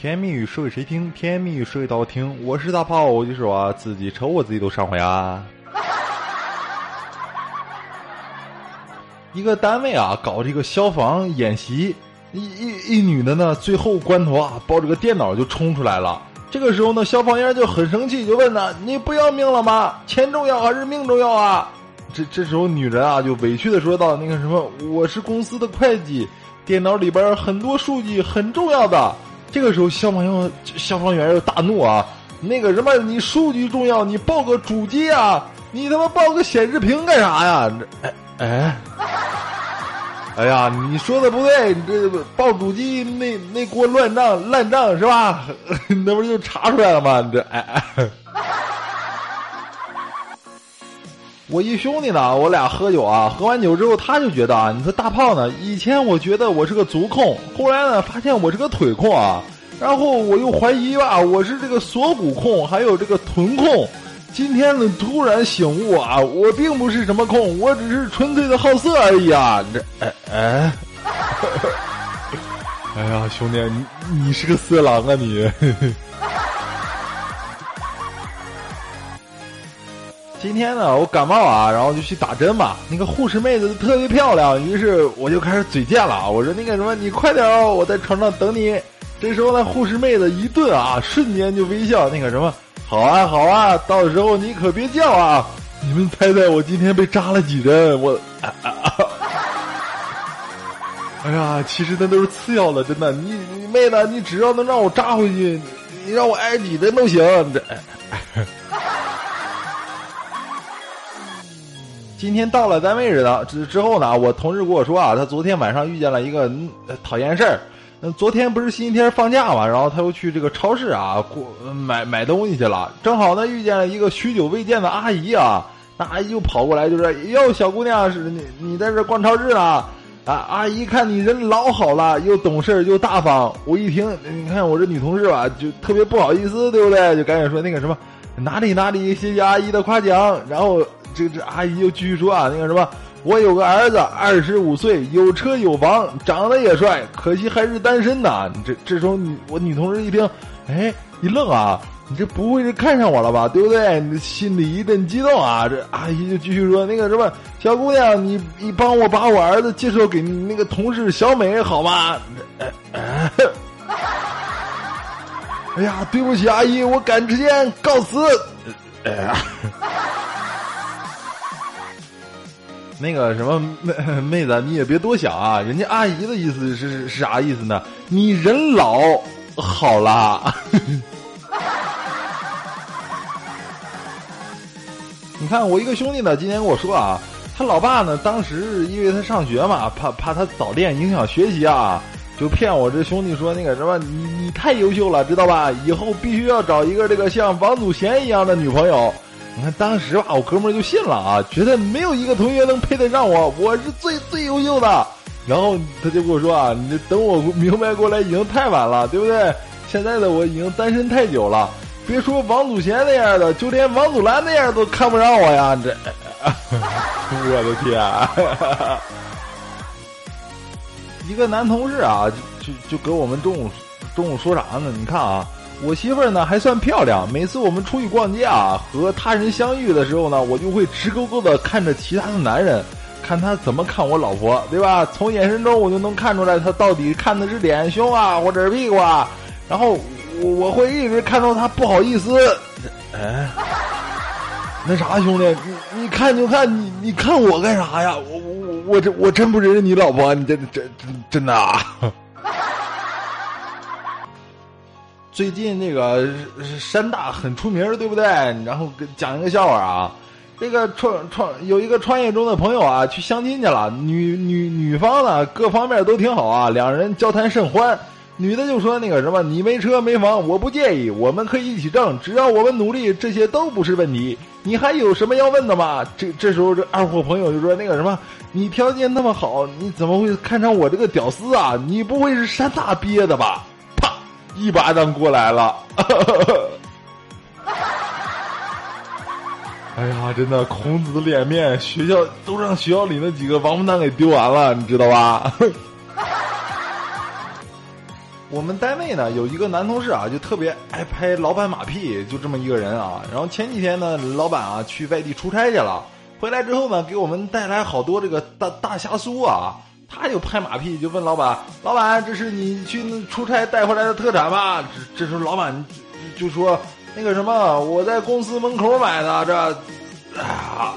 甜言蜜语说给谁听？甜言蜜语说给刀听。我是大炮，我就说啊，自己抽我自己都上火呀。一个单位啊，搞这个消防演习，一一一女的呢，最后关头啊，抱着个电脑就冲出来了。这个时候呢，消防员就很生气，就问呢：“你不要命了吗？钱重要还是命重要啊？”这这时候女人啊，就委屈的说道：“那个什么，我是公司的会计，电脑里边很多数据很重要的。”这个时候，消防员消防员又大怒啊！那个什么，你数据重要，你报个主机啊！你他妈报个显示屏干啥呀？这哎哎，哎呀，你说的不对，你这报主机那那锅乱账烂账是吧？那不就查出来了吗？你这哎哎。我一兄弟呢，我俩喝酒啊，喝完酒之后，他就觉得啊，你说大胖呢，以前我觉得我是个足控，后来呢，发现我是个腿控啊，然后我又怀疑吧，我是这个锁骨控，还有这个臀控，今天呢，突然醒悟啊，我并不是什么控，我只是纯粹的好色而已啊，这哎哎，哎呀，兄弟，你你是个色狼啊你。今天呢，我感冒啊，然后就去打针嘛。那个护士妹子特别漂亮，于是我就开始嘴贱了。我说：“那个什么，你快点哦，我在床上等你。”这时候呢，护士妹子一顿啊，瞬间就微笑。那个什么，好啊好啊，到时候你可别叫啊！你们猜猜我今天被扎了几针？我，啊啊、哎呀，其实那都是次要的，真的。你你妹子，你只要能让我扎回去，你让我挨几针都行。这。今天到了单位日呢，之之后呢，我同事跟我说啊，他昨天晚上遇见了一个嗯讨厌事儿。嗯，昨天不是星期天放假嘛，然后他又去这个超市啊，过买买东西去了。正好呢，遇见了一个许久未见的阿姨啊，那阿姨就跑过来就说：“哟，小姑娘，是你你在这逛超市呢？啊，阿姨看你人老好了，又懂事又大方。”我一听，你看我这女同事吧，就特别不好意思，对不对？就赶紧说那个什么，哪里哪里，谢谢阿姨的夸奖，然后。这这阿姨又继续说啊，那个什么，我有个儿子，二十五岁，有车有房，长得也帅，可惜还是单身呐。这这时候我女同事一听，哎，一愣啊，你这不会是看上我了吧？对不对？你心里一阵激动啊。这阿姨就继续说，那个什么，小姑娘，你你帮我把我儿子介绍给那个同事小美好吗？哎呀，对不起，阿姨，我赶时间告辞。哎呀。那个什么妹 妹子，你也别多想啊，人家阿姨的意思是是啥意思呢？你人老好啦。你看我一个兄弟呢，今天跟我说啊，他老爸呢，当时因为他上学嘛，怕怕他早恋影响学习啊，就骗我这兄弟说那个什么，你你太优秀了，知道吧？以后必须要找一个这个像王祖贤一样的女朋友。你看当时吧，我哥们儿就信了啊，觉得没有一个同学能配得上我，我是最最优秀的。然后他就跟我说啊，你等我明白过来已经太晚了，对不对？现在的我已经单身太久了，别说王祖贤那样的，就连王祖蓝那样都看不上我呀！这，我的天！一个男同事啊，就就就给我们中午中午说啥呢？你看啊。我媳妇儿呢还算漂亮，每次我们出去逛街啊，和他人相遇的时候呢，我就会直勾勾的看着其他的男人，看他怎么看我老婆，对吧？从眼神中我就能看出来他到底看的是脸、胸啊，或者是屁股啊。然后我我会一直看到他不好意思，哎，那啥兄弟，你你看就看你你看我干啥呀？我我我这我真不认识你老婆，你这这真真的。最近那个山大很出名，对不对？然后讲一个笑话啊，这个创创有一个创业中的朋友啊，去相亲去了。女女女方呢，各方面都挺好啊，两人交谈甚欢。女的就说：“那个什么，你没车没房，我不介意，我们可以一起挣，只要我们努力，这些都不是问题。你还有什么要问的吗？”这这时候，这二货朋友就说：“那个什么，你条件那么好，你怎么会看上我这个屌丝啊？你不会是山大毕业的吧？”一巴掌过来了，哎呀，真的，孔子的脸面，学校都让学校里那几个王八蛋给丢完了，你知道吧？我们单位呢有一个男同事啊，就特别爱拍老板马屁，就这么一个人啊。然后前几天呢，老板啊去外地出差去了，回来之后呢，给我们带来好多这个大大虾酥啊。他就拍马屁，就问老板：“老板，这是你去出差带回来的特产吧？”这这时候老板就说：“那个什么，我在公司门口买的。”这，啊，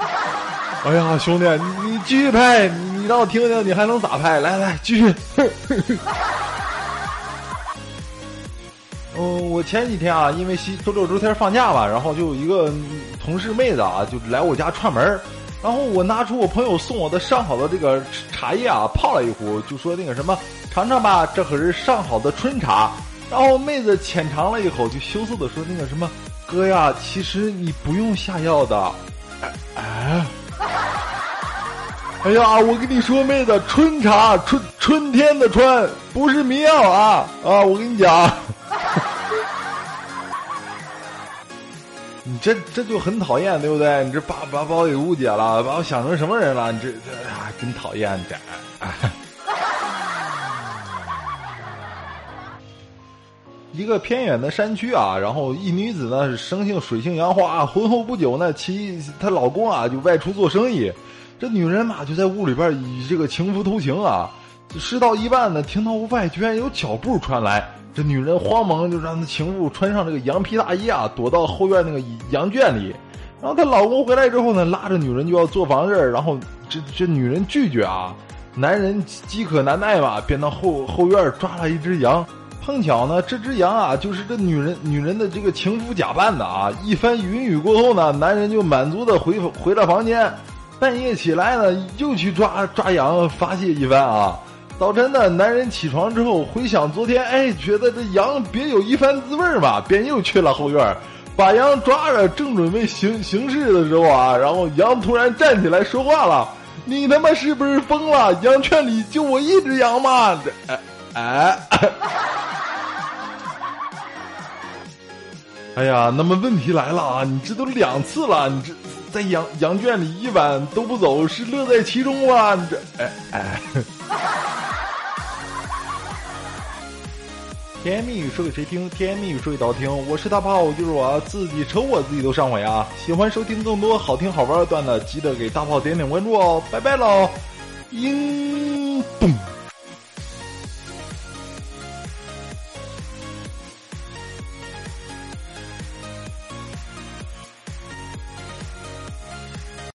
哎呀，兄弟，你你继续拍，你让我听听，你还能咋拍？来来，继续。嗯，我前几天啊，因为西周六周天放假吧，然后就有一个同事妹子啊，就来我家串门然后我拿出我朋友送我的上好的这个茶叶啊，泡了一壶，就说那个什么，尝尝吧，这可是上好的春茶。然后妹子浅尝了一口，就羞涩的说：“那个什么，哥呀，其实你不用下药的。”哎，哎呀，我跟你说，妹子，春茶，春春天的春，不是迷药啊啊！我跟你讲。这这就很讨厌，对不对？你这把把把我给误解了，把我想成什么人了？你这这啊，真讨厌！这，一个偏远的山区啊，然后一女子呢是生性水性杨花，婚后不久呢，其她老公啊就外出做生意，这女人嘛就在屋里边与这个情夫偷情啊，事到一半呢，听到屋外居然有脚步传来。这女人慌忙就让她情妇穿上这个羊皮大衣啊，躲到后院那个羊圈里。然后她老公回来之后呢，拉着女人就要做房事然后这这女人拒绝啊，男人饥渴难耐嘛，便到后后院抓了一只羊。碰巧呢，这只羊啊，就是这女人女人的这个情夫假扮的啊。一番云雨过后呢，男人就满足的回回了房间。半夜起来呢，又去抓抓羊发泄一番啊。早晨呢，男人起床之后回想昨天，哎，觉得这羊别有一番滋味吧，便又去了后院，把羊抓着，正准备行行事的时候啊，然后羊突然站起来说话了：“你他妈是不是疯了？羊圈里就我一只羊吗？”这，哎，哎呀，那么问题来了啊，你这都两次了，你这在羊羊圈里一晚都不走，是乐在其中吗？你这，哎哎。甜言蜜语说给谁听？甜言蜜语说给导听。我是大炮，就是我自己瞅我自己都上火呀！喜欢收听更多好听好玩的段子，记得给大炮点点关注哦！拜拜喽，嘤，咚。